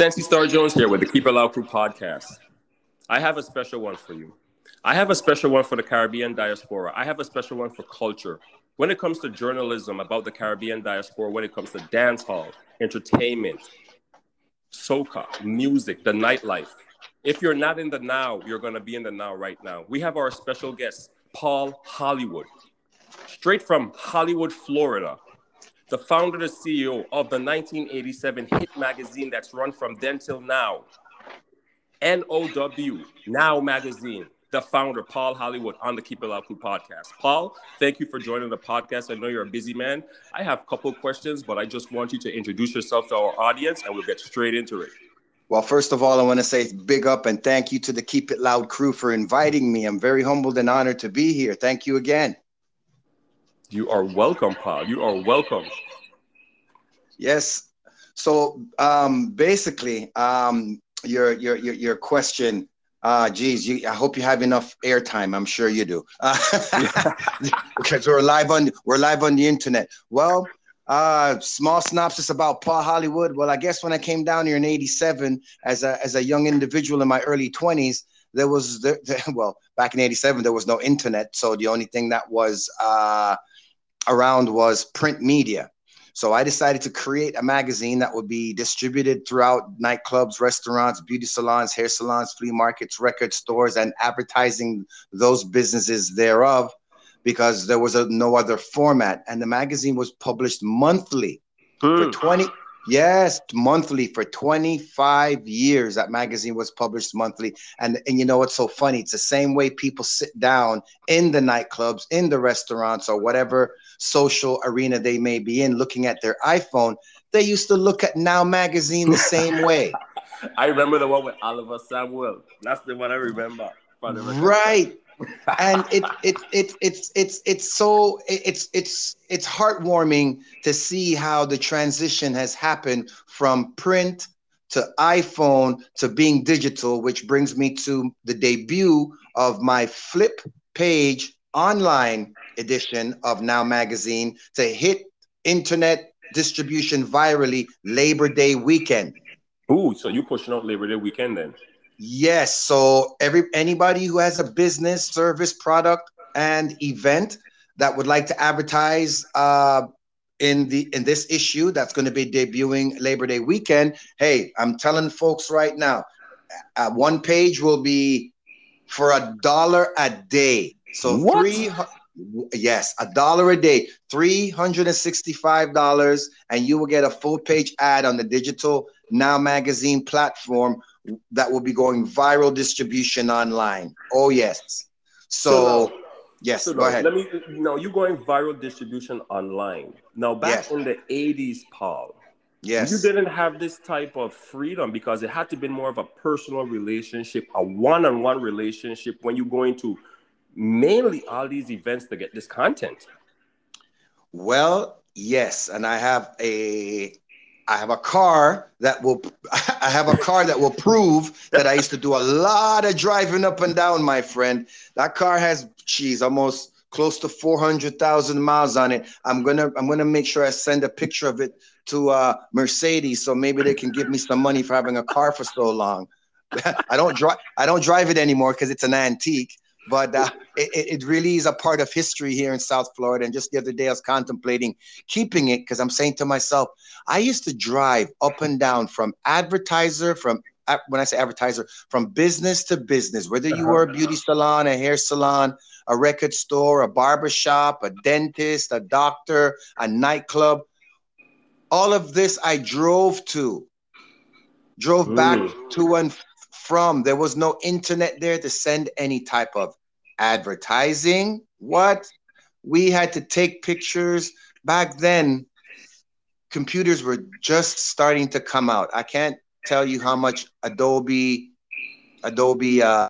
Sensi Star Jones here with the Keep It Loud Crew podcast. I have a special one for you. I have a special one for the Caribbean diaspora. I have a special one for culture. When it comes to journalism about the Caribbean diaspora, when it comes to dance hall, entertainment, soca, music, the nightlife. If you're not in the now, you're going to be in the now right now. We have our special guest, Paul Hollywood, straight from Hollywood, Florida the founder and CEO of the 1987 hit magazine that's run from then till now. NOW, Now Magazine, the founder, Paul Hollywood, on the Keep It Loud Crew podcast. Paul, thank you for joining the podcast. I know you're a busy man. I have a couple questions, but I just want you to introduce yourself to our audience and we'll get straight into it. Well, first of all, I want to say big up and thank you to the Keep It Loud crew for inviting me. I'm very humbled and honored to be here. Thank you again. You are welcome, Paul. You are welcome. Yes. So um, basically, um, your, your your your question. Uh, geez, you, I hope you have enough airtime. I'm sure you do, uh, because we're live on we're live on the internet. Well, uh, small synopsis about Paul Hollywood. Well, I guess when I came down here in '87 as a as a young individual in my early 20s, there was the, the well back in '87 there was no internet, so the only thing that was uh, around was print media. So I decided to create a magazine that would be distributed throughout nightclubs, restaurants, beauty salons, hair salons, flea markets, record stores, and advertising those businesses thereof because there was a, no other format. And the magazine was published monthly mm. for 20, Yes, monthly for 25 years. That magazine was published monthly. And, and you know what's so funny? It's the same way people sit down in the nightclubs, in the restaurants, or whatever social arena they may be in, looking at their iPhone. They used to look at Now Magazine the same way. I remember the one with Oliver Samuel. That's the one I remember. Right and it it it it's it's it's so it's it's it's heartwarming to see how the transition has happened from print to iPhone to being digital, which brings me to the debut of my flip page online edition of Now Magazine to hit internet distribution virally Labor Day weekend. Ooh, so you pushing out Labor Day weekend then? Yes. So every anybody who has a business, service, product, and event that would like to advertise uh, in the in this issue that's going to be debuting Labor Day weekend. Hey, I'm telling folks right now, uh, one page will be for a dollar a day. So what? three. Yes, a dollar a day, three hundred and sixty-five dollars, and you will get a full page ad on the digital Now Magazine platform that will be going viral distribution online. Oh yes. So, so yes, so go ahead. Let me no, you're going viral distribution online. Now back yes. in the 80s, Paul. Yes. You didn't have this type of freedom because it had to be more of a personal relationship, a one-on-one relationship when you're going to mainly all these events to get this content. Well, yes, and I have a I have a car that will I have a car that will prove that I used to do a lot of driving up and down, my friend. That car has geez, almost close to 400,000 miles on it. I'm going to I'm going to make sure I send a picture of it to uh, Mercedes so maybe they can give me some money for having a car for so long. I don't drive I don't drive it anymore cuz it's an antique but uh, it, it really is a part of history here in South Florida. And just the other day, I was contemplating keeping it because I'm saying to myself, I used to drive up and down from advertiser, from when I say advertiser, from business to business, whether you were a uh-huh. beauty salon, a hair salon, a record store, a barber shop, a dentist, a doctor, a nightclub. All of this I drove to, drove back to and from. There was no internet there to send any type of advertising. What? We had to take pictures. Back then, computers were just starting to come out. I can't tell you how much Adobe, Adobe uh,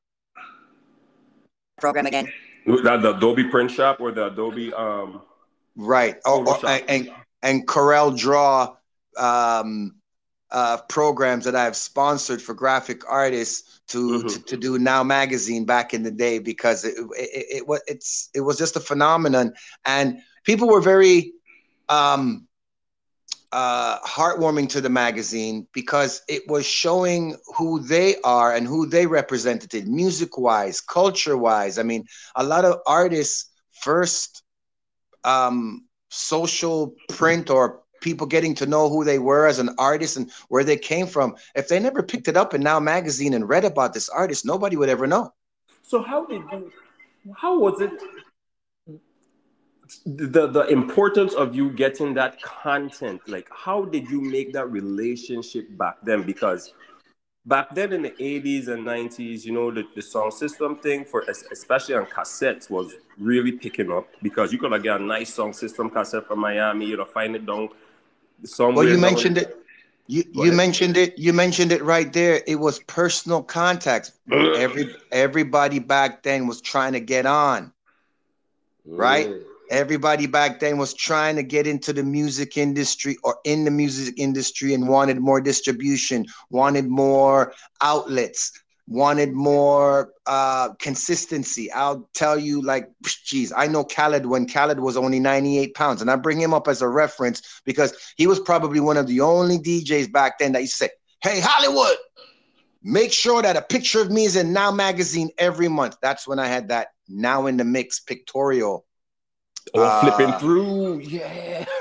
program again. That the Adobe Print Shop or the Adobe um right. Oh, oh and, and and Corel Draw um uh, programs that I've sponsored for graphic artists to, mm-hmm. to, to do Now Magazine back in the day because it it, it, it it's it was just a phenomenon and people were very um, uh, heartwarming to the magazine because it was showing who they are and who they represented music wise, culture wise. I mean, a lot of artists first um, social print or people getting to know who they were as an artist and where they came from. If they never picked it up in Now Magazine and read about this artist, nobody would ever know. So how did you? How was it? The the importance of you getting that content, like how did you make that relationship back then? Because back then in the 80s and 90s, you know, the, the sound system thing for especially on cassettes was really picking up because you could like, get a nice sound system cassette from Miami, you know, find it down somewhere. Well, you mentioned it. You, you mentioned it. You mentioned it right there. It was personal contacts. Every everybody back then was trying to get on, right? Mm. Everybody back then was trying to get into the music industry or in the music industry and wanted more distribution, wanted more outlets, wanted more uh, consistency. I'll tell you, like, geez, I know Khaled when Khaled was only 98 pounds, and I bring him up as a reference because he was probably one of the only DJs back then that used to say, Hey, Hollywood, make sure that a picture of me is in Now Magazine every month. That's when I had that Now in the Mix pictorial. Or uh, flipping through, yeah.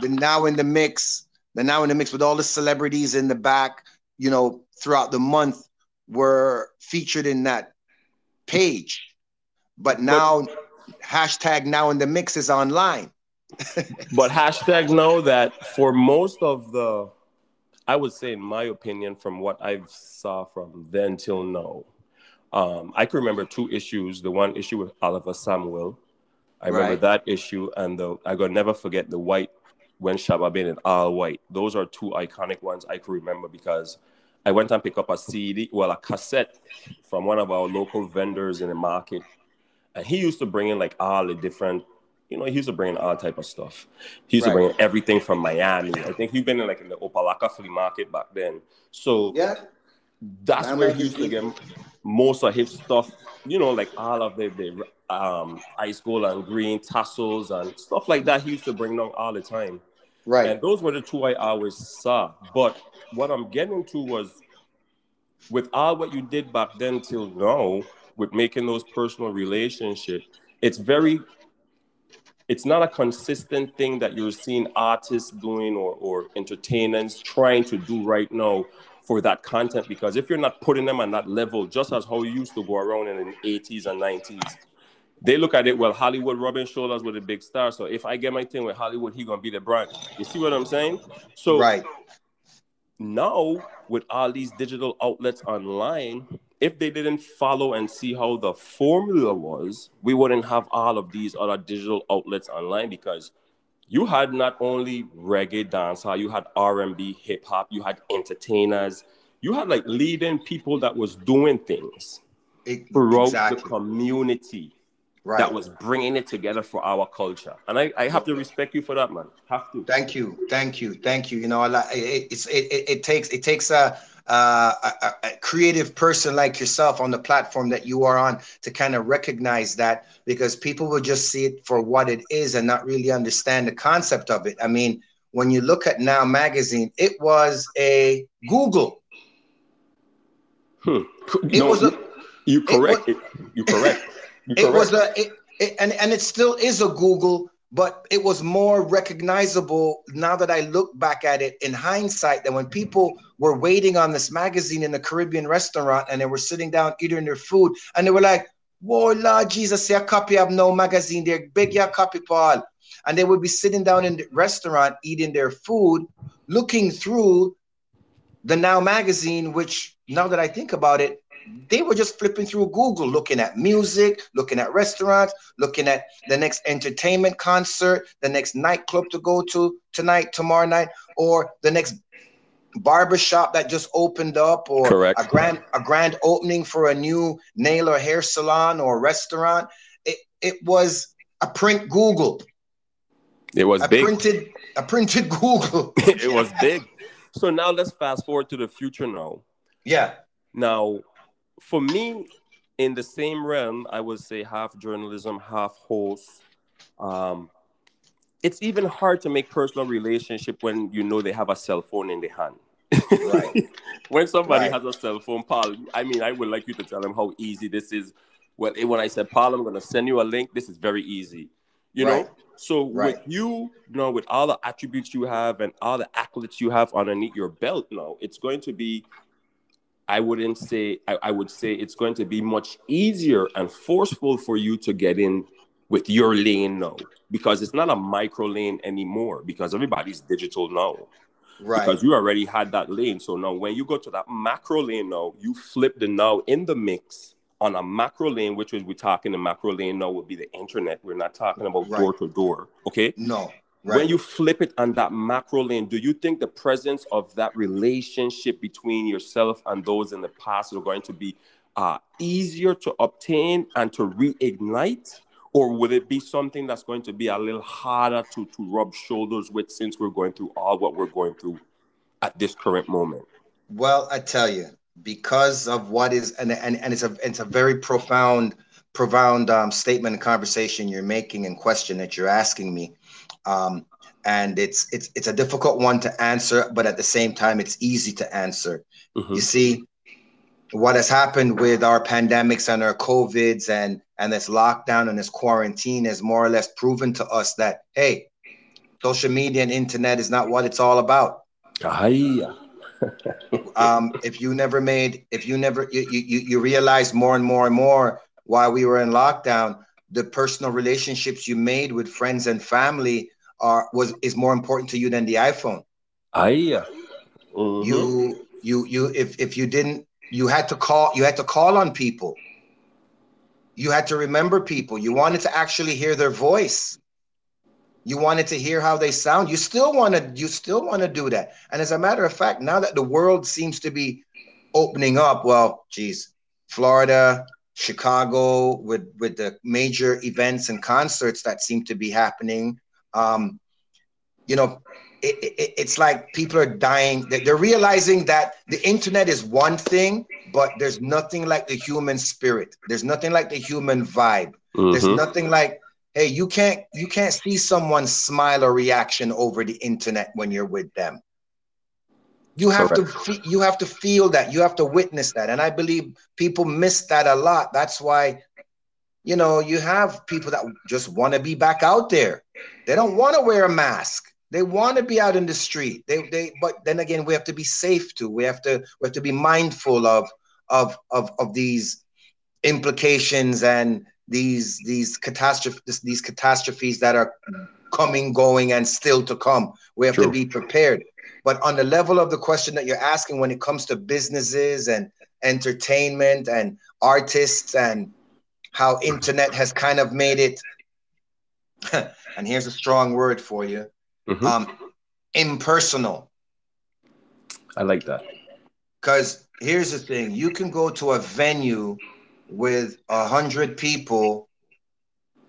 the Now in the Mix, the Now in the Mix with all the celebrities in the back, you know, throughout the month were featured in that page. But now but, hashtag now in the mix is online. but hashtag know that for most of the I would say in my opinion, from what I've saw from then till now, um, I can remember two issues. The one issue with Oliver Samuel. I remember right. that issue and the I gonna never forget the white when Shabba been in all white. Those are two iconic ones I can remember because I went and picked up a CD, well, a cassette from one of our local vendors in the market. And he used to bring in like all the different, you know, he used to bring in all type of stuff. He used right. to bring in everything from Miami. I think he'd been in like in the Opa-locka flea market back then. So yeah, that's where he used to get most of his stuff, you know, like all of the, the um, ice gold and green tassels and stuff like that. He used to bring down all the time. Right. And those were the two I always saw. But what I'm getting to was with all what you did back then till now, with making those personal relationships, it's very it's not a consistent thing that you're seeing artists doing or, or entertainers trying to do right now for that content because if you're not putting them on that level, just as how you used to go around in the 80s and 90s, they look at it, well, Hollywood rubbing shoulders with a big star. So if I get my thing with Hollywood, he gonna be the brand. You see what I'm saying? So right now with all these digital outlets online, if they didn't follow and see how the formula was, we wouldn't have all of these other digital outlets online because you had not only reggae dancehall, you had R&B, hip hop, you had entertainers, you had like leading people that was doing things it, throughout exactly. the community right. that was bringing it together for our culture. And I, I have to respect you for that, man. Have to. Thank you, thank you, thank you. You know, it, it's it, it, it takes it takes a, a, a creative person like yourself on the platform that you are on to kind of recognize that because people will just see it for what it is and not really understand the concept of it. I mean, when you look at Now Magazine, it was a Google. Hmm. It no, was a, you correct. Was, you correct. it was a it, it, and and it still is a Google, but it was more recognizable now that I look back at it in hindsight than when mm-hmm. people were waiting on this magazine in the Caribbean restaurant and they were sitting down eating their food and they were like, "Whoa, Lord Jesus, see a copy of no magazine there, beg your copy, Paul." And they would be sitting down in the restaurant eating their food, looking through the Now magazine, which now that I think about it, they were just flipping through Google, looking at music, looking at restaurants, looking at the next entertainment concert, the next nightclub to go to tonight, tomorrow night, or the next barbershop that just opened up, or Correct. a grand a grand opening for a new nail or hair salon or restaurant. It it was a print Google. It was a big. printed a printed Google. it was big. So now let's fast forward to the future now. Yeah. Now, for me, in the same realm, I would say half journalism, half host. Um, it's even hard to make personal relationship when you know they have a cell phone in their hand. Right. when somebody Right. has a cell phone, Paul, I mean, I would like you to tell them how easy this is. Well, eh, when I said, Paul, I'm going to send you a link, this is very easy. You Right. know? So with you, you know, with all the attributes you have and all the accolades you have underneath your belt now, it's going to be, I wouldn't say, I, I would say it's going to be much easier and forceful for you to get in with your lane now because it's not a micro lane anymore because everybody's digital now Right. because you already had that lane. So now when you go to that macro lane now, you flip the now in the mix on a macro lane, which is we're talking the macro lane now would be the internet. We're not talking about Right. door to door. Okay. no. Right. When you flip it on that macro lane, do you think the presence of that relationship between yourself and those in the past are going to be uh, easier to obtain and to reignite? Or would it be something that's going to be a little harder to, to rub shoulders with since we're going through all what we're going through at this current moment? Well, I tell you, because of what is and and, and it's a it's a very profound profound um, statement and conversation you're making and question that you're asking me. Um, and it's it's it's a difficult one to answer, but at the same time, it's easy to answer. Mhm. You see, what has happened with our pandemics and our COVIDs and and this lockdown and this quarantine has more or less proven to us that hey, social media and internet is not what it's all about Aye. um, if you never made, if you never, you, you, you realize more and more and more while we were in lockdown, the personal relationships you made with friends and family are was is more important to you than the iPhone. Aye. Mhm. You, you, you, if if you didn't, you had to call, you had to call on people. You had to remember people. You wanted to actually hear their voice. You wanted to hear how they sound. You still want to, you still want to do that. And as a matter of fact, now that the world seems to be opening up, well, geez, Florida, Chicago, with with the major events and concerts that seem to be happening, um, you know, it, it, it's like people are dying. They- They're realizing that the internet is one thing, but there's nothing like the human spirit. There's nothing like the human vibe. There's Mhm. nothing like, hey, you can't you can't see someone's smile or reaction over the internet when you're with them. You have to fe- you have to feel that. You have to witness that. And I believe people miss that a lot. That's why you know, you have people that just want to be back out there. They don't want to wear a mask. They want to be out in the street. They they but then again we have to be safe too. We have to we have to be mindful of of of of these implications and these these catastrophes these catastrophes that are coming going and still to come we have True. to be prepared but on the level of the question that you're asking when it comes to businesses and entertainment and artists and how internet has kind of made it and here's a strong word for you Mhm. um impersonal I like that. Because here's the thing: you can go to a venue with a hundred people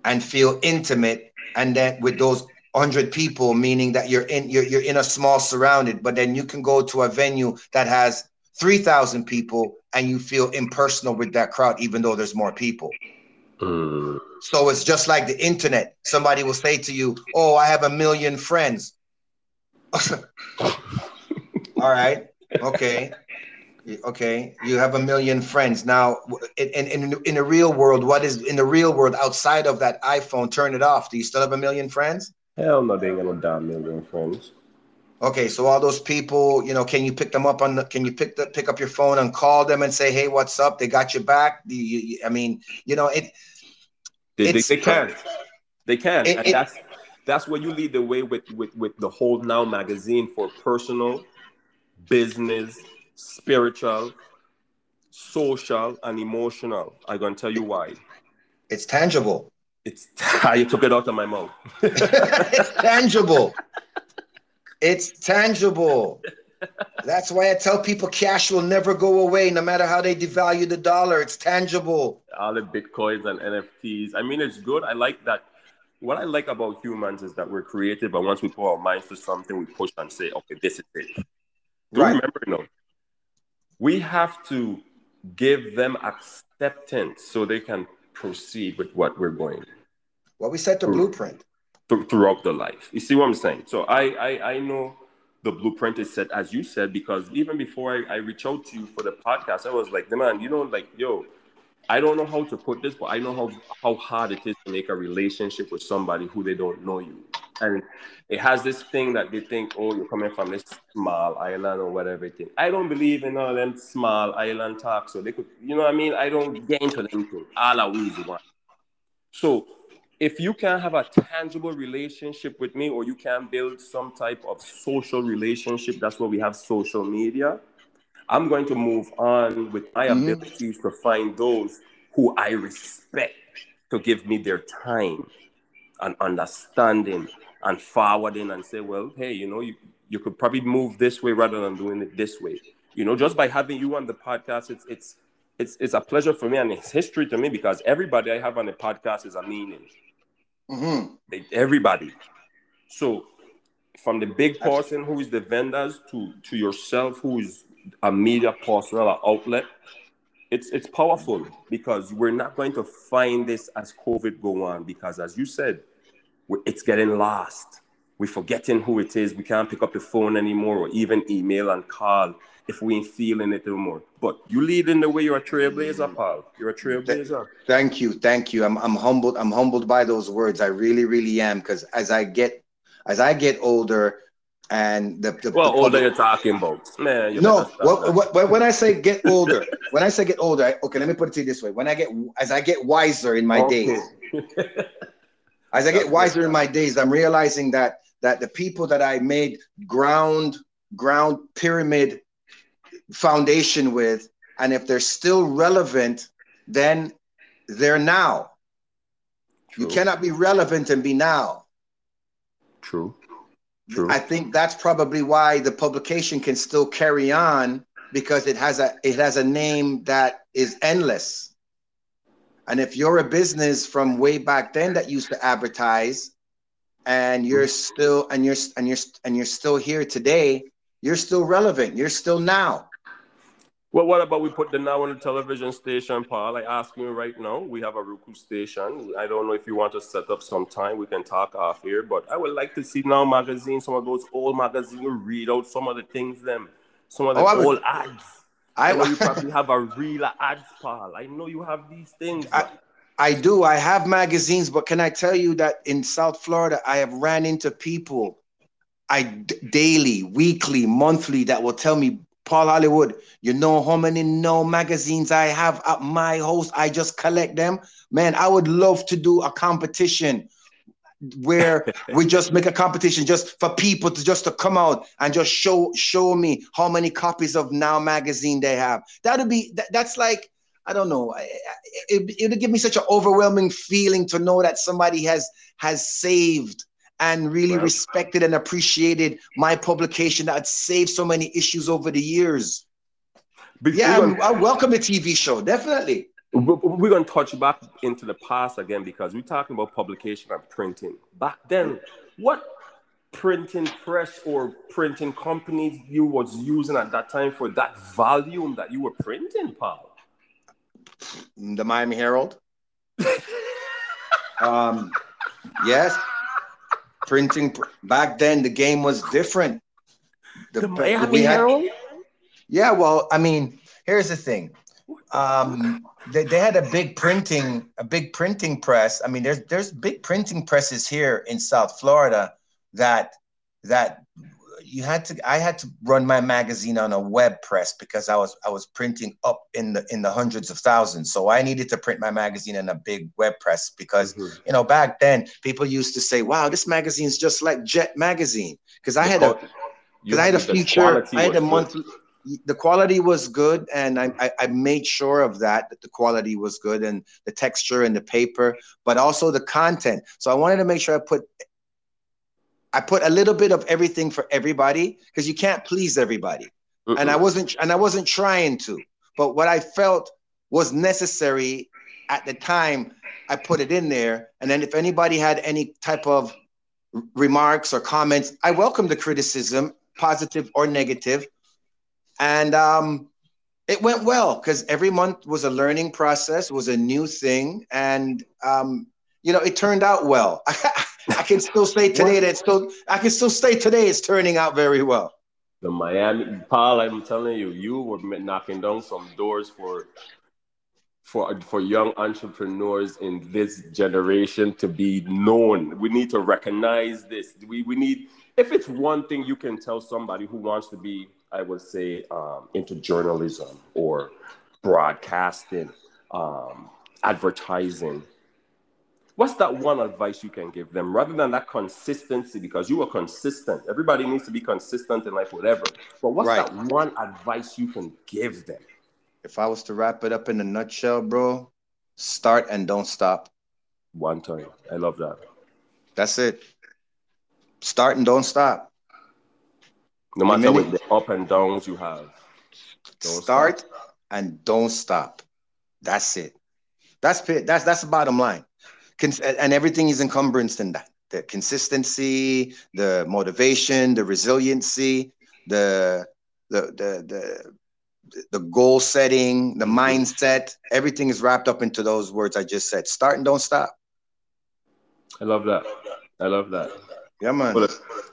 and feel intimate, and then with those hundred people, meaning that you're in you're, you're in a small surrounded. But then you can go to a venue that has three thousand people, and you feel impersonal with that crowd, even though there's more people. Mm. So it's just like the internet. Somebody will say to you, "Oh, I have a million friends." All right. Okay. Okay. You have a million friends now. In, in in the real world, what is in the real world outside of that iPhone? Turn it off. Do you still have a million friends? Hell no, they ain't got no damn million friends. Okay, so all those people, you know, can you pick them up on the? Can you pick the pick up your phone and call them and say, "Hey, what's up? They got your back." Do you, you- I mean, you know, it. They, they, they can't. They can't. It- and that's that's where you lead the way with, with with the whole now magazine for personal, business, spiritual, social, and emotional. I'm gonna tell you why. It's tangible. It's you took it out of my mouth. it's tangible. It's tangible. That's why I tell people cash will never go away, no matter how they devalue the dollar. It's tangible. all the bitcoins and NFTs. I mean, it's good. I like that. What I like about humans is that we're creative, but once we put our minds to something, we push and say, "Okay, this is it." Do Right. remember, you know, we have to give them acceptance so they can proceed with what we're going. Well, we set the True. blueprint. th- throughout the life. You see what I'm saying? So I, I, I know the blueprint is set as you said because even before I, I reach out to you for the podcast, I was like, man, you know, like, yo, I don't know how to put this, but I know how how hard it is to make a relationship with somebody who they don't know you. And it has this thing that they think, oh, you're coming from this small island or whatever thing. I don't believe in all them small island talk. So they could, you know what I mean? I don't get into them things. All I always want. So if you can't have a tangible relationship with me or you can build some type of social relationship, that's why we have social media I'm going to move on with my mm-hmm. abilities to find those who I respect to give me their time and understanding and forwarding and say, well, hey, you know, you, you could probably move this way rather than doing it this way. You know, just by having you on the podcast, it's it's it's it's a pleasure for me and it's history to me because everybody I have on the podcast is a meaning. Mm-hmm. They, everybody. So from the big person who is the vendors to to yourself who is a media personal outlet, it's it's powerful because we're not going to find this as COVID go on because as you said, it's getting lost. We're forgetting who it is. We can't pick up the phone anymore or even email and call if we ain't feeling it no more. But you lead in the way. You're a trailblazer, Paul. You're a trailblazer. Thank you, thank you. I'm I'm humbled. I'm humbled by those words. I really, really am. Because as I get as I get older, and the, the well, the older you're talking about, man. No, well, well, when I say get older, when I say get older, I, okay, let me put it to you this way: when I get as I get wiser in my okay. days, as I get wiser in my days, I'm realizing that that the people that I made ground ground pyramid foundation with, and if they're still relevant, then they're now. True. You cannot be relevant and be now. True. True. I think that's probably why the publication can still carry on because it has a it has a name that is endless. And if you're a business from way back then that used to advertise and you're mm-hmm. still and you're and you're and you're still here today, you're still relevant. You're still now. Well, what about we put the now on the television station, Paul? I ask you right now. We have a Roku station. I don't know if you want to set up some time. We can talk off here, but I would like to see now magazine, some of those old magazines, read out some of the things, them, some of the oh, old ads. I, I know you probably have a real ads, Paul. I know you have these things. I, I do. I have magazines, but can I tell you that in South Florida, I have ran into people I daily, weekly, monthly that will tell me, Paul Hollywood, you know how many no magazines I have at my house? I just collect them. Man, I would love to do a competition where we just make a competition just for people to just to come out and just show show me how many copies of Now magazine they have. That'd be that, that's like I don't know. It, it would give me such an overwhelming feeling to know that somebody has has saved and really respected and appreciated my publication that saved so many issues over the years. Yeah, I, I welcome the TV show, definitely. We're going to touch back into the past again because we're talking about publication and printing. Back then, what printing press or printing companies you was using at that time for that volume that you were printing, Paul? The Miami Herald. um, yes, printing back then the game was different. The, the Miami had, Herald. Yeah, well, I mean, here's the thing. Um, they, they had a big printing, a big printing press. I mean, there's there's big printing presses here in South Florida that that you had to I had to run my magazine on a web press because I was I was printing up in the in the hundreds of thousands. So I needed to print my magazine in a big web press because mm-hmm. you know back then people used to say, "Wow, this magazine's just like Jet magazine." Because I had a because I had a feature, I had a monthly. The quality was good, and I, I, I made sure of that that the quality was good and the texture and the paper, but also the content. So I wanted to make sure I put I put a little bit of everything for everybody because you can't please everybody. Mm-mm. And I wasn't and I wasn't trying to. But what I felt was necessary at the time, I put it in there. And then if anybody had any type of remarks or comments, I welcome the criticism, positive or negative. And um, it went well because every month was a learning process, was a new thing, and um, you know, it turned out well. I can still say today that still I can still say today it's turning out very well. The Miami Paul, I'm telling you, you were knocking down some doors for for for young entrepreneurs in this generation to be known. We need to recognize this. We we need if it's one thing you can tell somebody who wants to be, I would say, um, into journalism or broadcasting, um, advertising. What's that one advice you can give them rather than that consistency? Because you are consistent. Everybody needs to be consistent in life, whatever. But what's right. that one advice you can give them? If I was to wrap it up in a nutshell, bro, start and don't stop. One time. I love that. That's it. Start and don't stop. No matter what the up and downs you have. Start stop. and don't stop. That's it. That's. That's that's the bottom line. And everything is encumbrance in that. The consistency, the motivation, the resiliency, the the the the the goal setting, the mindset, everything is wrapped up into those words I just said. Start and don't stop. I love that. I love that. Yeah, man. For the,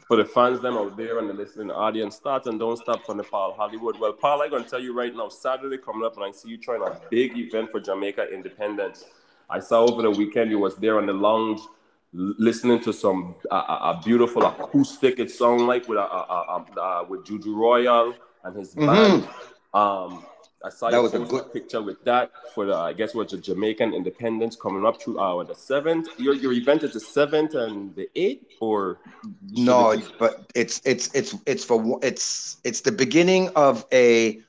for the fans them out there and the listening audience, start and don't stop from the Paul Hollywood. Well, Paul, I'm gonna tell you right now, Saturday coming up, and I see you trying a big event for Jamaica Independence. I saw over the weekend you was there on the lounge listening to some uh, a beautiful acoustic. It sounded like with uh, uh, uh, with Juju Royal and his mm-hmm. band. Um, I saw that was a good picture with that for the I guess what's the Jamaican Independence coming up to uh the seventh. Your your event is the seventh and the eighth, or no? It but it's it's it's it's for it's it's the beginning of a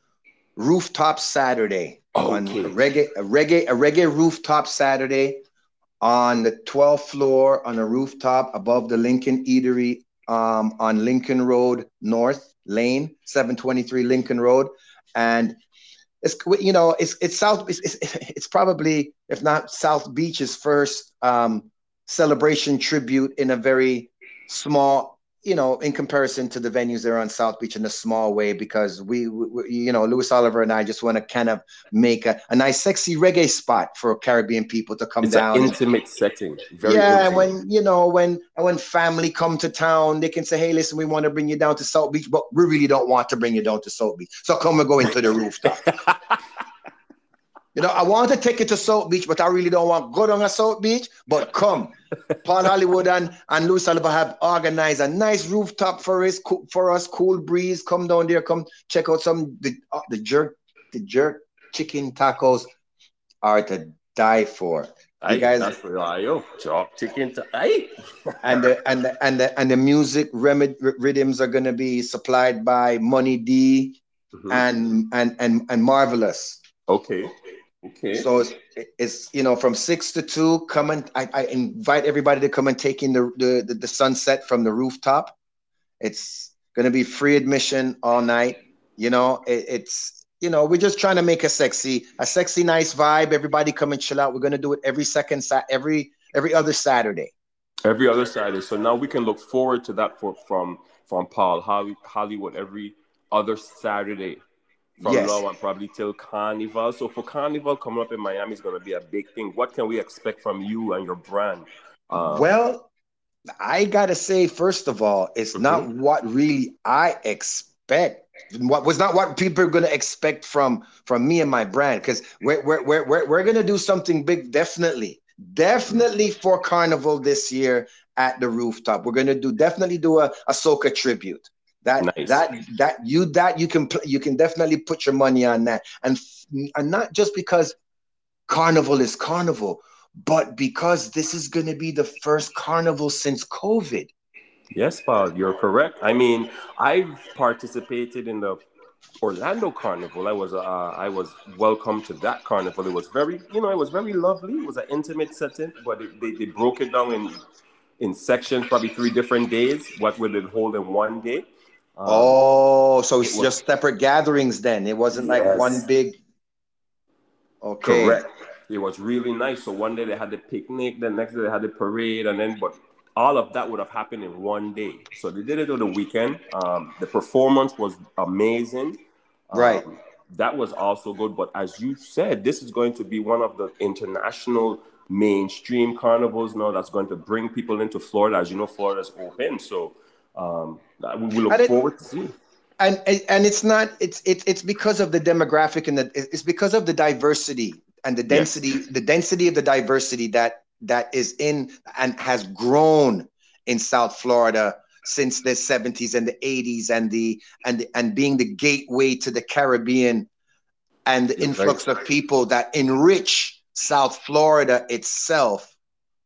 rooftop Saturday okay. on a reggae a reggae a reggae rooftop Saturday on the 12th floor on a rooftop above the Lincoln Eatery um, on Lincoln Road North Lane, 723 Lincoln Road, and it's you know it's it's South it's, it's, it's probably if not South Beach's first um, celebration tribute in a very small you know in comparison to the venues there on South Beach in a small way because we, we you know Louis Oliver and I just want to kind of make a, a nice sexy reggae spot for Caribbean people to come it's down. An intimate setting. Very yeah, intimate. when you know when when family come to town, they can say, "Hey, listen, we want to bring you down to South Beach, but we really don't want to bring you down to South Beach. So come and go into the rooftop." You know, I want to take you to South Beach, but I really don't want to go down to South Beach. But come, Paul Hollywood and, and Louis Oliver have organized a nice rooftop for us, for us, cool breeze. Come down there, come check out some the uh, the jerk the jerk chicken tacos are to die for. You guys, that's for you. Jerk chicken, to, and the and the and the and the music remedy, rhythms are gonna be supplied by Money D mm-hmm. and and and and Marvelous. Okay. Okay. So it's, it's you know from six to two. Come and I, I invite everybody to come and take in the, the the sunset from the rooftop. It's gonna be free admission all night. You know, it, it's you know we're just trying to make a sexy a sexy nice vibe. Everybody come and chill out. We're gonna do it every second sat every every other Saturday. Every other Saturday. So now we can look forward to that for, from from Paul Hollywood every other Saturday from yes. now on, probably till Carnival. So for Carnival coming up in Miami is going to be a big thing. What can we expect from you and your brand? Um, well, I gotta say, first of all, it's mm-hmm. not what really I expect. What was not what people are gonna expect from from me and my brand, because we're, we're we're we're we're gonna do something big, definitely, definitely for Carnival this year at the rooftop. We're gonna do definitely do a, a soca tribute. That nice. that that you that you can you can definitely put your money on that, and and not just because carnival is carnival, but because this is going to be the first carnival since COVID. Yes, Paul, you're correct. I mean, I've participated in the Orlando Carnival. I was uh, I was welcome to that carnival. It was very, you know, it was very lovely. It was an intimate setting, but it, they, they broke it down in in sections, probably three different days. What would it hold in one day? Um, oh, so it's it was, just separate gatherings then. It wasn't yes. like one big. Okay. Correct. It was really nice. So one day they had the picnic, the next day they had the parade, and then but all of that would have happened in one day. So they did it on the weekend. Um, the performance was amazing. Right. Um, that was also good. But as you said, this is going to be one of the international mainstream carnivals now that's going to bring people into Florida. As you know, Florida's open, so um, we look it, forward to see. And and it's not it's it's it's because of the demographic and the it's because of the diversity and the density yes. the density of the diversity that that is in and has grown in South Florida since the 70s and the 80s and the and and being the gateway to the Caribbean and the influx right. of people that enrich South Florida itself,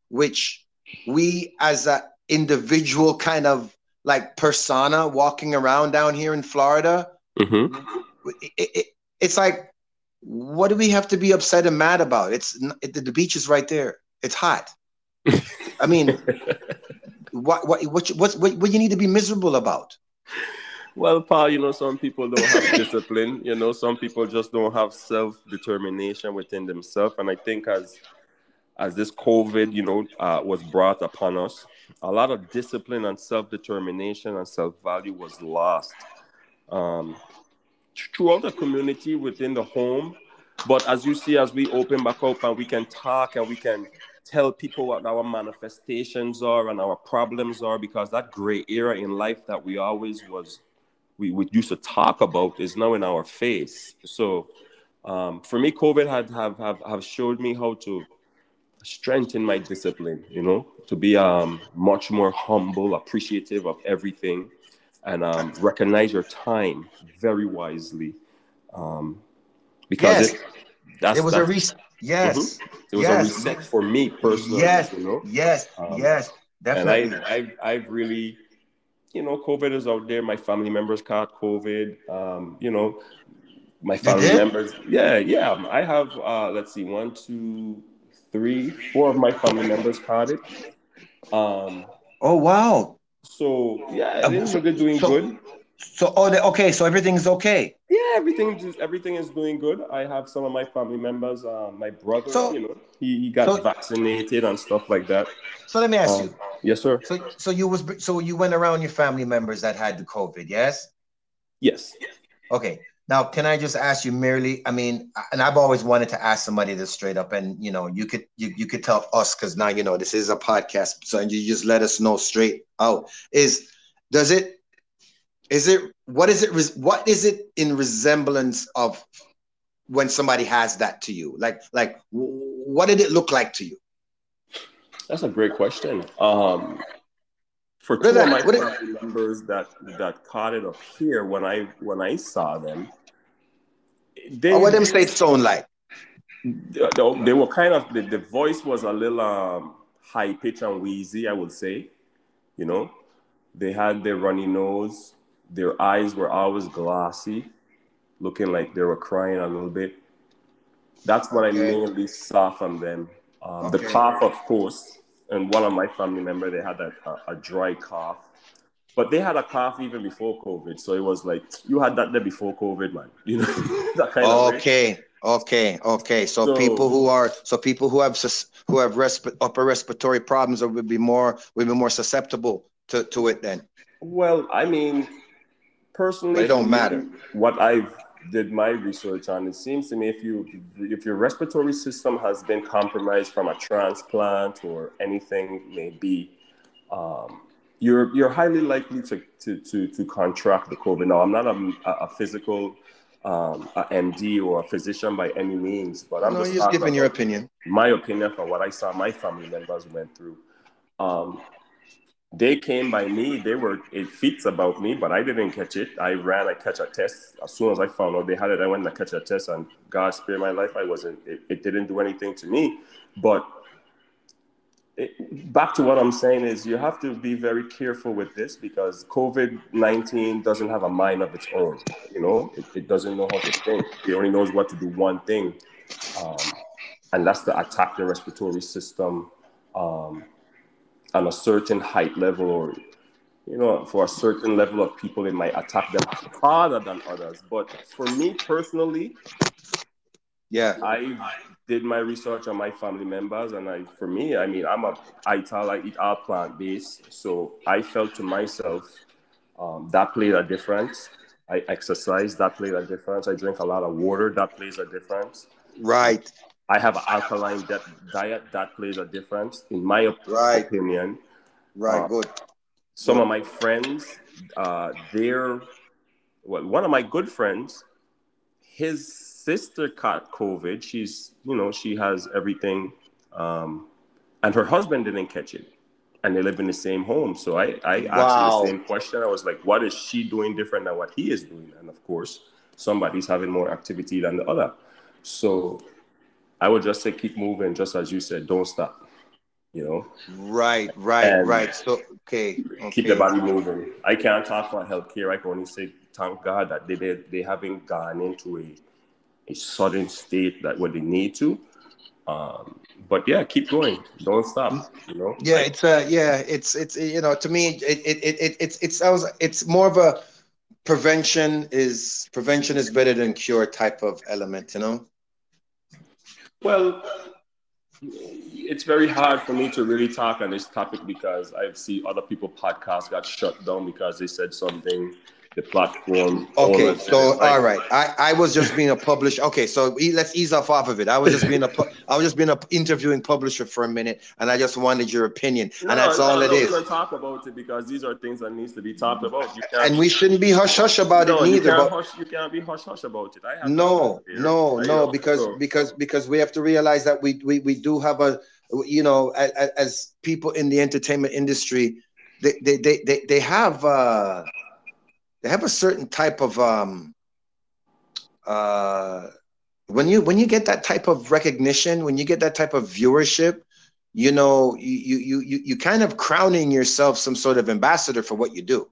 which we as an individual kind of like persona walking around down here in Florida, mm-hmm. it, it, it's like, what do we have to be upset and mad about? It's it, the beach is right there. It's hot. I mean, what what what what what, what you need to be miserable about? Well, Paul, you know, some people don't have discipline. You know, some people just don't have self determination within themselves. And I think as as this COVID, you know, uh, was brought upon us, a lot of discipline and self determination and self value was lost um, throughout the community within the home. But as you see, as we open back up and we can talk and we can tell people what our manifestations are and our problems are, because that gray area in life that we always was we, we used to talk about is now in our face. So um, for me, COVID had have, have have showed me how to strengthen my discipline. You know, to be um, much more humble, appreciative of everything, and um, recognize your time very wisely. Um, because yes. it, that's, it was that's, a reset. Yes, mm-hmm. it was yes. a reset for me personally. Yes, you know? yes, um, yes, definitely. And I, I've, I've really you know, COVID is out there. My family members caught COVID. Um, you know, my family members. Yeah, yeah. I have. Uh, let's see, one, two, three, four of my family members caught it. Um. Oh wow. So yeah, is so, doing so, good. So oh, the, okay. So everything's okay. Yeah, everything just everything is doing good. I have some of my family members. Uh, my brother, so, you know, he, he got so, vaccinated and stuff like that. So let me ask um, you. Yes, sir. So so you was so you went around your family members that had the COVID, yes? Yes. Okay. Now, can I just ask you merely? I mean, and I've always wanted to ask somebody this straight up, and you know, you could you, you could tell us because now you know this is a podcast, so and you just let us know straight out. Is does it is it what is it what is it in resemblance of when somebody has that to you? Like like what did it look like to you? That's a great question. Um, for two of my family members that that caught it up here when I when I saw them, they oh, what them say sound like? They, they were kind of the, the voice was a little um, high pitch and wheezy, I would say. You know, they had their runny nose. Their eyes were always glossy, looking like they were crying a little bit. That's what okay. I mainly saw from them. Um, okay. The cough, of course, and one of my family members, they had a, a, a, dry cough. But they had a cough even before COVID. So it was like, you had that there before COVID, man. You know, that kind okay. of Okay, okay. So, so, people who are so people who have who have resp- upper respiratory problems would be more would be more susceptible to, to it then. Well, I mean, personally, but it don't matter. What I've did my research on, it seems to me if you if your respiratory system has been compromised from a transplant or anything maybe, um, you're you're highly likely to, to to to contract the COVID. Now, I'm not a, a physical um, a MD or a physician by any means, but I'm no, just, just giving your opinion. My opinion from what I saw my family members went through. Um, they came by me. They were it feet about me, but I didn't catch it. I ran. I catch a test. As soon as I found out they had it, I went and catch a test. And God spared my life. I wasn't. It, it didn't do anything to me. But it, back to what I'm saying is, you have to be very careful with this because COVID nineteen doesn't have a mind of its own. You know, it, it, doesn't know how to think. It only knows what to do one thing, um, and that's to attack the respiratory system. Um, on a certain height level or you know for a certain level of people it might attack them harder than others. But for me personally yeah. I did my research on my family members and i for me i mean i'm a i tell i eat all plant-based. So i felt to myself um, that played a difference. I exercise that played a difference. I drink a lot of water that plays a difference. Right I have an alkaline diet that plays a difference, in my right. opinion. Right, uh, good. Some good. of my friends, uh, they're well, one of my good friends, his sister caught COVID. She's, you know, she has everything, um, and her husband didn't catch it, and they live in the same home. So I, I wow. asked the same question. I was like, what is she doing different than what he is doing? And of course, somebody's having more activity than the other. So I would just say keep moving, just as you said, don't stop. You know. Right, right, and right. So okay, okay. Keep the body moving. I can't talk for healthcare. I can only say thank God that they they, they haven't gone into a a sudden state that where they need to. Um, but yeah, keep going. Don't stop. You know. Yeah, it's uh yeah, it's it's you know to me it it it, it it's it's I was it's more of a prevention is prevention is better than cure type of element, you know. Well, it's very hard for me to really talk on this topic because I see other people podcasts got shut down because they said something the platform. Okay, so like, all right, I, I was just being a publisher. Okay, so let's ease off off of it. I was just being a I was just being a interviewing publisher for a minute, and I just wanted your opinion, no, and that's no, all no, it is. We're talk about it because these are things that needs to be talked about. and we shouldn't be hush hush about no, it neither. You can't, but, hush, you can't be hush hush about it. I have no, no, no, because so. because because we have to realize that we we, we do have a you know as, as people in the entertainment industry, they they they they, they have. uh they have a certain type of um, uh, when you when you get that type of recognition, when you get that type of viewership, you know, you you you you kind of crowning yourself some sort of ambassador for what you do.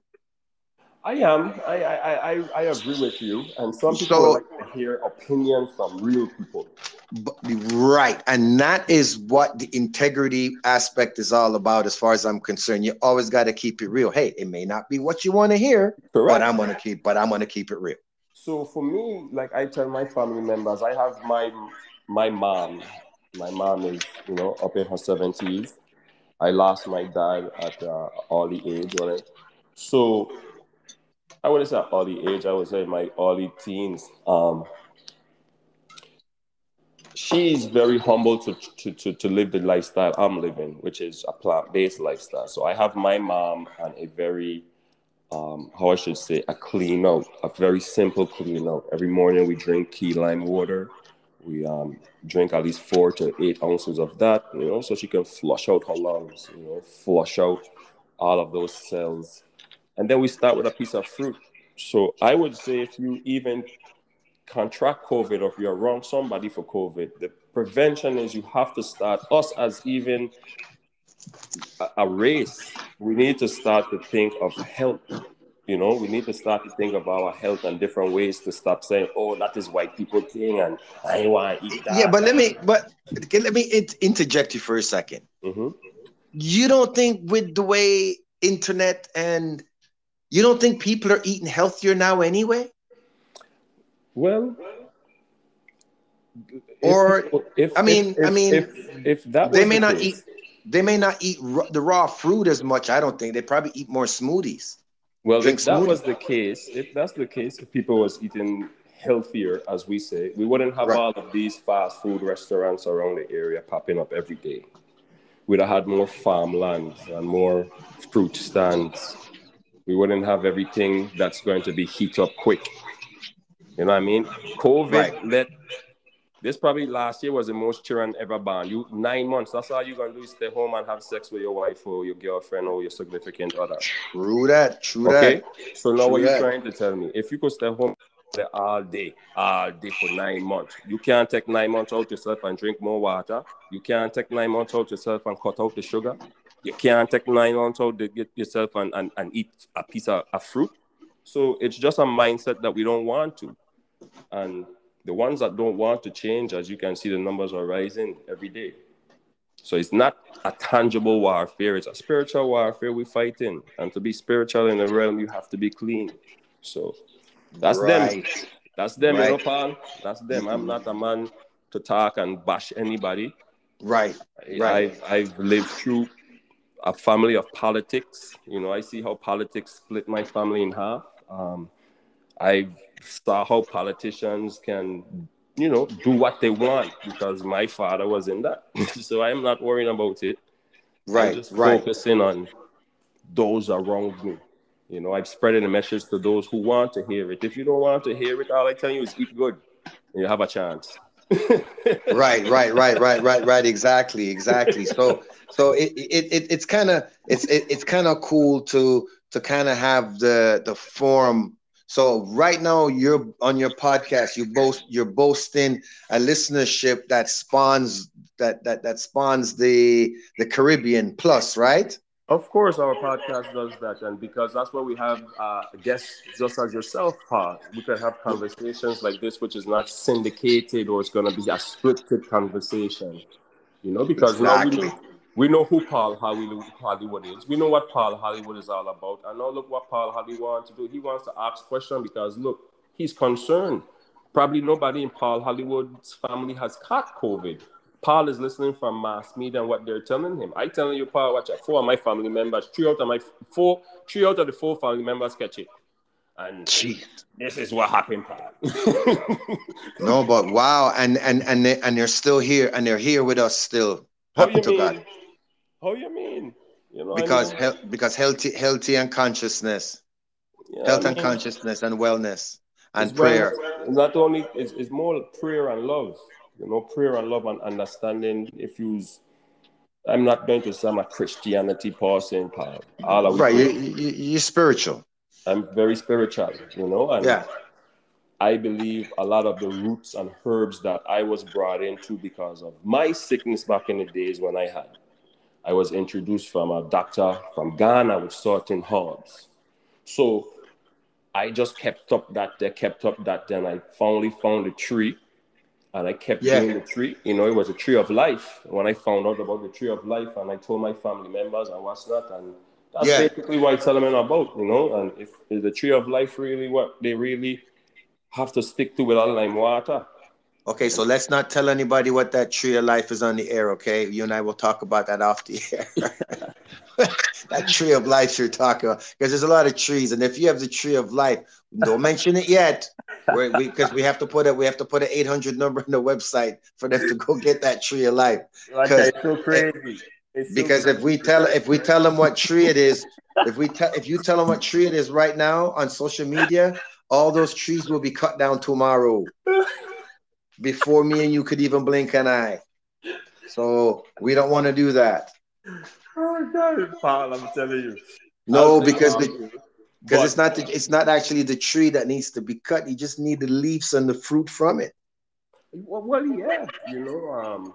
I am. I I I, I agree with you. And some people so, like to hear opinions from real people. Right. And that is what the integrity aspect is all about, as far as I'm concerned. You always got to keep it real. Hey, it may not be what you want to hear, Correct. but I'm gonna keep, but I'm gonna keep it real. So for me, like I tell my family members, I have my my mom. My mom is, you know, up in her 70s. I lost my dad at uh, early age, right? So I wouldn't say early age. I would say my early teens. Um, she's very humble to, to, to, to live the lifestyle I'm living, which is a plant based lifestyle. So I have my mom and a very, um, how I should say, a clean out, a very simple clean out. Every morning we drink key lime water. We um, drink at least four to eight ounces of that, you know, so she can flush out her lungs, you know, flush out all of those cells and then we start with a piece of fruit. So I would say if you even contract COVID or if you're around somebody for COVID, the prevention is you have to start us as even a, race. We need to start to think of health. You know, we need to start to think of our health and different ways to stop saying, "Oh, that is white people thing," and I want to eat that. Yeah, but let me, but let me interject you for a 2nd mm-hmm. You don't think with the way internet and you don't think people are eating healthier now anyway? Well, or if, I mean, if, I mean, if, if that they may the not case. eat, they may not eat r- the raw fruit as much. I don't think they probably eat more smoothies. Well, Drink if that was the case, if that's the case, if people was eating healthier, as we say, we wouldn't have right. all of these fast food restaurants around the area popping up every day. We'd have had more farmland and more fruit stands we wouldn't have everything that's going to be heat up quick. You know what I mean? COVID right. let this probably last year was the most children ever born. You nine months. That's all you're gonna do is stay home and have sex with your wife or your girlfriend or your significant other. True that. True okay? that. So now true what that. you trying to tell me? If you could stay home all day, all day for nine months, you can't take nine months out yourself and drink more water. You can't take nine months out yourself and cut out the sugar. You can't take nine months out to get yourself and, and, and eat a piece of, of fruit. So it's just a mindset that we don't want to. And the ones that don't want to change, as you can see, the numbers are rising every day. So it's not a tangible warfare, it's a spiritual warfare we're fighting. And to be spiritual in the realm, you have to be clean. So that's right. them. That's them, right. you know, Paul. That's them. I'm not a man to talk and bash anybody. Right. right. I, I've lived through a family of politics. You know, I see how politics split my family in half. Um, I saw how politicians can you know, do what they want because my father was in that. so I'm not worrying about it. Right. I'm just right. focusing on those around me. You know, I'm spreading the message to those who want to hear it. If you don't want to hear it, all I tell you is eat good and you have a chance. Right, right, right, right, right, right. Exactly, exactly. So, so it, it, it it's kind of it's it, it's kind of cool to to kind of have the the form. So right now you're on your podcast. You boast you're boasting a listenership that spawns that that that spawns the the Caribbean plus, right? Of course, our podcast does that, and because that's where we have uh, guests just as yourself, Pa. We can have conversations like this, which is not syndicated or it's going to be a scripted conversation. You know, because exactly. now we know, we know who Paul Hollywood, Hollywood is. We know what Paul Hollywood is all about. And now look what Paul Hollywood wants to do. He wants to ask questions because look, he's concerned. Probably nobody in Paul Hollywood's family has caught COVID. Paul is listening from mass media and what they're telling him. I telling you, Paul, watch out. Four of my family members, three out of my four, three out of the four family members catch it. And Jeez. this is what happened, Paul. no, but wow, and and and they, and they're still here, and they're here with us still. How you mean? God. How you mean? You know, because I mean? he- because healthy healthy and consciousness, yeah, health I mean, and consciousness and wellness and prayer. Well, not only it's, it's more prayer and love you know, prayer and love and understanding. If you, I'm not going to say I'm a Christianity person. All right, you, you, you're spiritual. I'm very spiritual, you know, and yeah. I believe a lot of the roots and herbs that I was brought into because of my sickness back in the days when I had. I was introduced from a doctor from Ghana with certain herbs. So I just kept up that day, kept up that day, and I finally found a tree and I kept yeah. doing the tree. You know, it was a tree of life. When I found out about the tree of life, and I told my family members and what's not, and that's yeah. basically what I tell them about. You know, and if is the tree of life really what they really have to stick to with all lime water? Okay, so let's not tell anybody what that tree of life is on the air. Okay, you and I will talk about that off the air. that tree of life you're talking about, because there's a lot of trees, and if you have the tree of life, don't mention it yet, because we, we, have to put it. We have to put an 800 number in the website for them to go get that tree of life. Like it's so crazy. It's because if we tell if we tell them what tree it is, if we tell if you tell them what tree it is right now on social media, all those trees will be cut down tomorrow before me and you could even blink an eye. So we don't want to do that. Oh God, Paul, I'm telling you. No, because the, because it's not the, it's not actually the tree that needs to be cut. You just need the leaves and the fruit from it. Well, well yeah, you know. Um,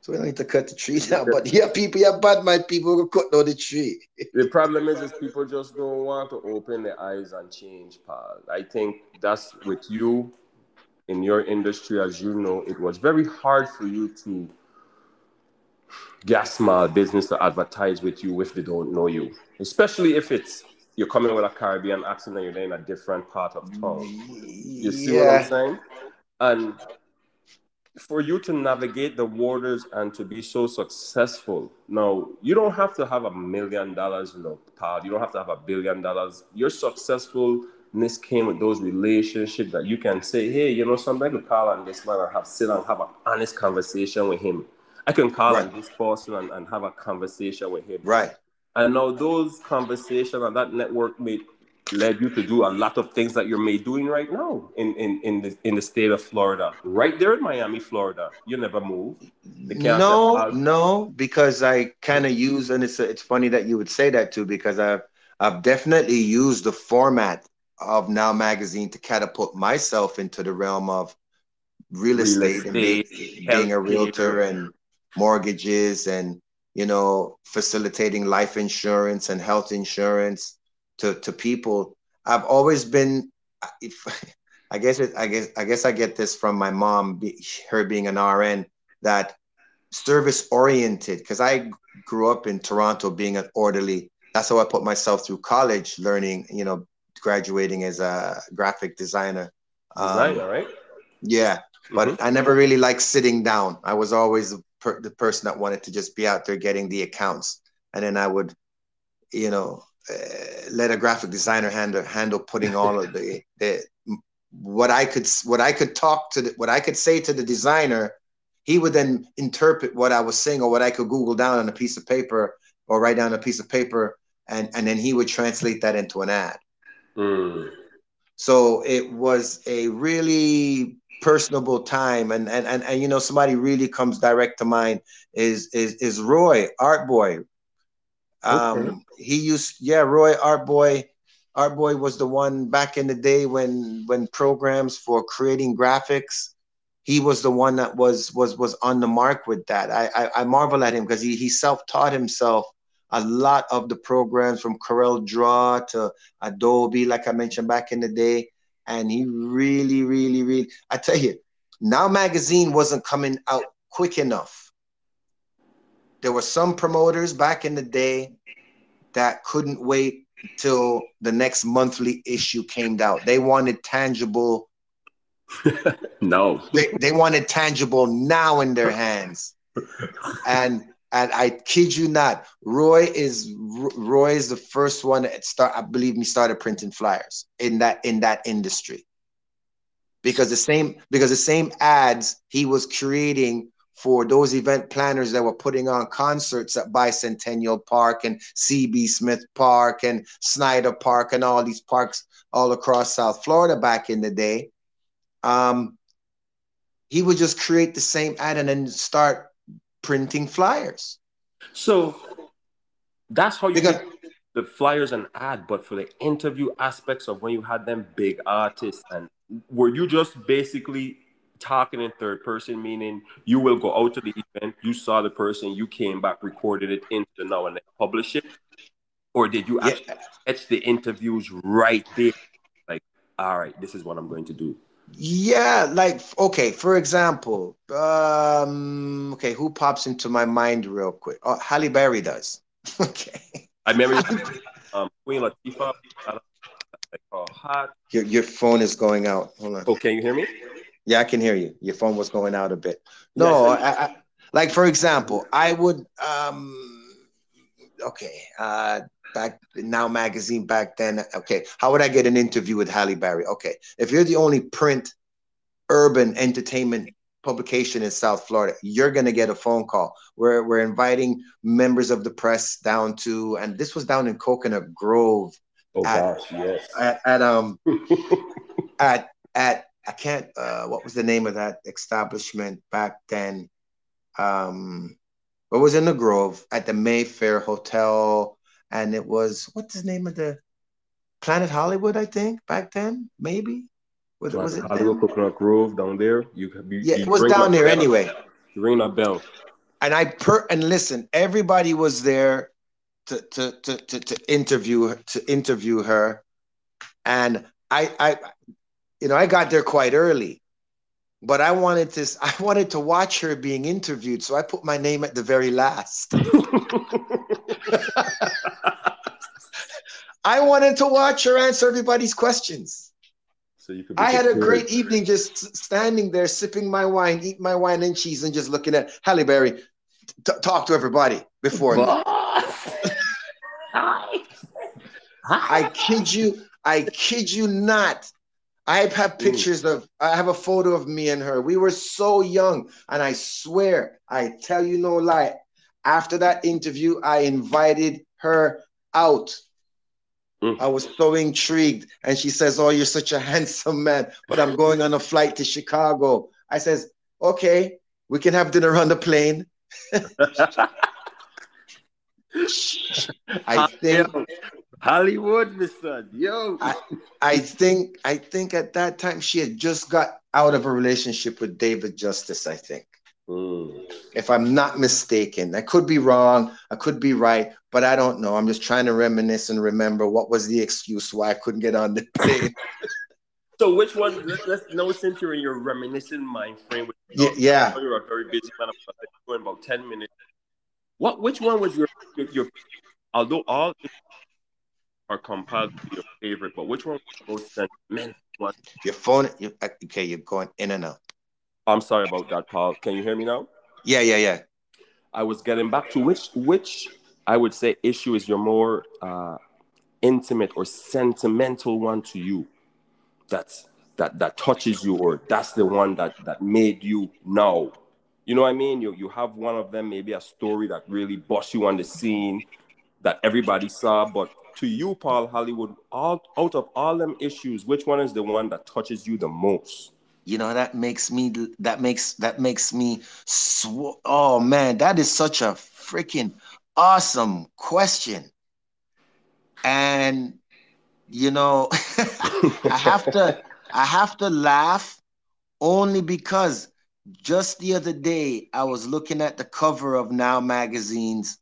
so we don't need to cut the tree down. But yeah, people, yeah, bad mind people will cut down the tree. the problem is, is people just don't want to open their eyes and change, Paul. I think that's with you in your industry, as you know, it was very hard for you to get small business to advertise with you if they don't know you, especially if it's you're coming with a Caribbean accent and you're in a different part of town. You see yeah. what I'm saying? And for you to navigate the waters and to be so successful, now you don't have to have a million dollars, you know, pal. You don't have to have a billion dollars. You're successfulness came with those relationships that you can say, hey, you know, somebody could call on this man and have sit and have an honest conversation with him. I can call right. on this person and, and have a conversation with him. Right. And now those conversations and that network made led you to do a lot of things that you're made doing right now in, in, in the in the state of Florida. Right there in Miami, Florida. You never move. No, no, because I kind of use and it's it's funny that you would say that too, because I've I've definitely used the format of Now Magazine to catapult myself into the realm of real, real estate, estate, and being, being a realtor and mortgages and you know, facilitating life insurance and health insurance to, to people. I've always been, if, I guess it, I guess I guess I get this from my mom, her being an RN, that service oriented. Because I grew up in Toronto, being an orderly. That's how I put myself through college, learning. You know, graduating as a graphic designer. Designer, um, right? Yeah, but mm-hmm. I never really liked sitting down. I was always per, the person that wanted to just be out there getting the accounts, and then I would, you know, uh, let a graphic designer handle handle putting all of the the what I could what I could talk to the, what I could say to the designer, he would then interpret what I was saying or what I could Google down on a piece of paper or write down a piece of paper, and and then he would translate that into an ad. Mm. So it was a really personable time, and and and, and you know somebody really comes direct to mind is is is Roy Art Boy. Um, okay. he used yeah Roy Art Boy. Art Boy was the one back in the day when when programs for creating graphics he was the one that was was was on the mark with that. I I, I marvel at him because he he self taught himself a lot of the programs from Corel Draw to Adobe, like I mentioned back in the day, and he really really really I tell you, now magazine wasn't coming out quick enough. There were some promoters back in the day that couldn't wait till the next monthly issue came out. They wanted tangible no. They, they wanted tangible now in their hands. and and I kid you not, Roy is Roy is the first one that start. I believe me started printing flyers in that in that industry. Because the same because the same ads he was creating for those event planners that were putting on concerts at Bicentennial Park and CB Smith Park and Snyder Park and all these parks all across South Florida back in the day um, he would just create the same ad and then start printing flyers. So that's how you because, the flyers and ad, but for the interview aspects of when you had them big artists, and were you just basically talking in third person, meaning you will go out to the event, you saw the person, you came back, recorded it into now and then publish it? Or did you actually yeah. etch the interviews right there? Like, all right, this is what I'm going to do. Yeah, like okay, for example, um, okay, who pops into my mind real quick? Oh, Halle Berry does. okay. I remember um, Queen Latifah. Oh, hot. Your your phone is going out. Hold on. Oh, can you hear me? Yeah, I can hear you. Your phone was going out a bit. No, yes, I, I, like for example, I would um, okay, uh, back now magazine back then. Okay, how would I get an interview with Halle Berry? Okay, if you're the only print urban entertainment publication in South Florida, you're gonna get a phone call. We're we're inviting members of the press down to, and this was down in Coconut Grove. Oh at, gosh, yes. At, at um at at I can't uh what was the name of that establishment back then? Um what was in the Grove at the Mayfair Hotel and it was what's the name of the Planet Hollywood, I think, back then, maybe. Was, was it Hollywood Coconut Grove down there? You, you yeah, you it was down there bell. anyway. You ring that bell. And I per and listen, everybody was there to to to to, to interview to interview her, and I I you know I got there quite early, but I wanted to I wanted to watch her being interviewed, so I put my name at the very last. I wanted to watch her answer everybody's questions. So you could. I had a great evening just standing there, sipping my wine, eating my wine and cheese, and just looking at Halle Berry t- talk to everybody before. I kid you, I kid you not. I have pictures of, I have a photo of me and her. We were so young. And I swear, I tell you no lie, after that interview, I invited her out Mm. I was so intrigued. And she says, Oh, you're such a handsome man, but I'm going on a flight to Chicago. I says, Okay, we can have dinner on the plane. I think Hollywood, Mr. Yo. I, I think I think at that time she had just got out of a relationship with David Justice, I think. Mm. If I'm not mistaken, I could be wrong, I could be right, but I don't know. I'm just trying to reminisce and remember what was the excuse why I couldn't get on the plane. so, which one? Let's, let's know since you're in your reminiscent mind frame. yeah, yeah. You're a very busy man. Going about ten minutes. What? Which one was your your? your although all are compiled to your favorite, but which one was the most sentimental? Your phone. You, okay, you're going in and out. I'm sorry about that, Paul. Can you hear me now? Yeah, yeah, yeah. I was getting back to which which I would say issue is your more uh, intimate or sentimental one to you. That's that that touches you or that's the one that that made you know you know what i mean you you have one of them maybe a story that really busts you on the scene that everybody saw but to you paul hollywood all out of all them issues which one is the one that touches you the most? You know that makes me that makes that makes me sw- oh man that is such a freaking awesome question. And you know i have to I have to laugh only because just the other day I was looking at the cover of Now magazines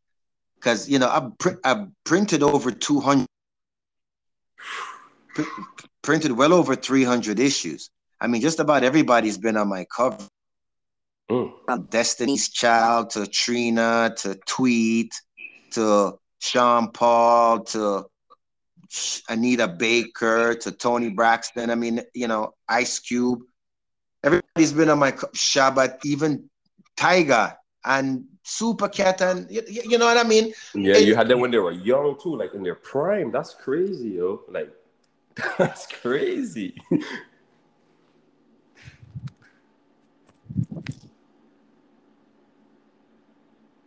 because you know I pr- I printed over 200 pr- printed well over 300 issues. I mean just about everybody's been on my cover. Mm. Destiny's Child to Trina to Tweet to Sean Paul to Anita Baker to Toni Braxton. I mean, you know, Ice Cube. Everybody's been on my Shabbat, even Tyga and Super Cat, and you, you know what I mean? Yeah, you had them when they were young too, like in their prime. That's crazy, yo. Like, that's crazy.